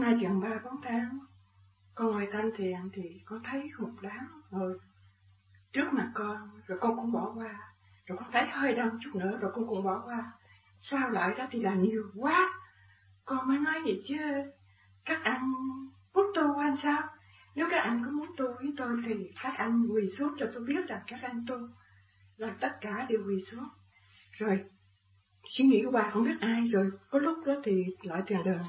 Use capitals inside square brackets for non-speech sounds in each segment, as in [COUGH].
nay chừng ba bốn tháng, con ngồi thanh thiền thì con thấy một đám người trước mặt con, rồi con cũng bỏ qua. Rồi con thấy hơi đau chút nữa, rồi con cũng bỏ qua. Sao lại đó thì là nhiều quá. Con mới nói vậy chứ, các anh muốn tu anh sao? Nếu các anh có muốn tu với tôi thì các anh quỳ xuống cho tôi biết rằng các anh tu là tất cả đều quỳ xuống. Rồi, suy nghĩ của bà không biết ai, rồi có lúc đó thì lại thiền đường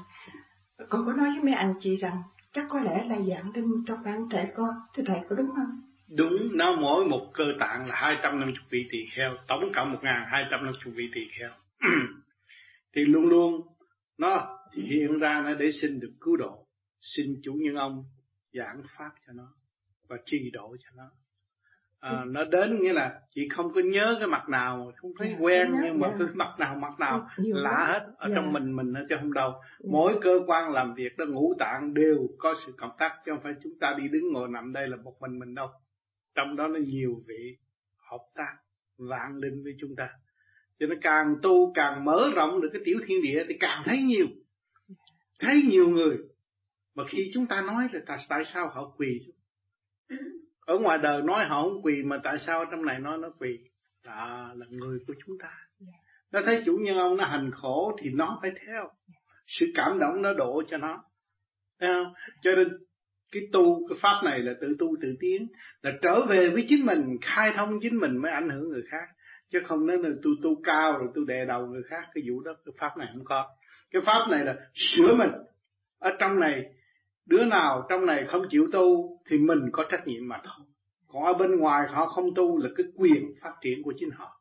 con có nói với mấy anh chị rằng, chắc có lẽ là dạng đinh trong bản thể con. Thì thầy, có đúng không? Đúng. Nó mỗi một cơ tạng là 250 vị tỳ kheo, tổng cộng 1250 vị tỳ kheo. [CLEARS THROAT] Thì luôn luôn, nó hiện ra nó để xin được cứu độ, xin chủ nhân ông giảng pháp cho nó và trì độ cho nó à, nó đến nghĩa là chị không có nhớ cái mặt nào không thấy dạ, quen nhưng mà. Dạ. cái mặt nào mặt nào Nhiều lạ quá. hết ở trong dạ. mình mình ở không đâu yeah. mỗi cơ quan làm việc đó ngũ tạng đều có sự cộng tác chứ không phải chúng ta đi đứng ngồi nằm đây là một mình mình đâu trong đó nó nhiều vị hợp tác vạn linh với chúng ta cho nên càng tu càng mở rộng được cái tiểu thiên địa thì càng thấy nhiều thấy nhiều người mà khi chúng ta nói là tại, tại sao họ quỳ ở ngoài đời nói họ không quỳ mà tại sao trong này nói nó quỳ? Là là người của chúng ta. Nó thấy chủ nhân ông nó hành khổ thì nó phải theo. Sự cảm động nó đổ cho nó. Thấy không? cho nên cái tu cái pháp này là tự tu tự tiến là trở về với chính mình khai thông chính mình mới ảnh hưởng người khác. Chứ không nói là tu tu cao rồi tu đè đầu người khác cái vụ đó cái pháp này không có. Cái pháp này là sửa mình. Ở trong này đứa nào trong này không chịu tu thì mình có trách nhiệm mà thôi. Còn ở bên ngoài họ không tu là cái quyền phát triển của chính họ.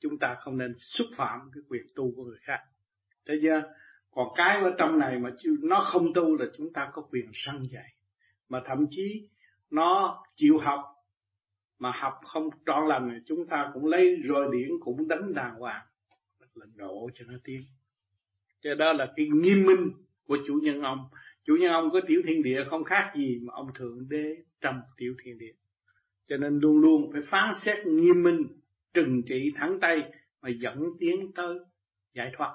Chúng ta không nên xúc phạm cái quyền tu của người khác. Thấy chưa? Còn cái ở trong này mà nó không tu là chúng ta có quyền săn dạy. Mà thậm chí nó chịu học, mà học không trọn lành thì chúng ta cũng lấy roi điển cũng đánh đàng hoàng. Là độ cho nó tiến. Cho đó là cái nghiêm minh của chủ nhân ông chủ nhân ông có tiểu thiên địa không khác gì mà ông thượng đế trong tiểu thiên địa. Cho nên luôn luôn phải phán xét nghiêm minh, trừng trị thẳng tay mà dẫn tiến tới giải thoát.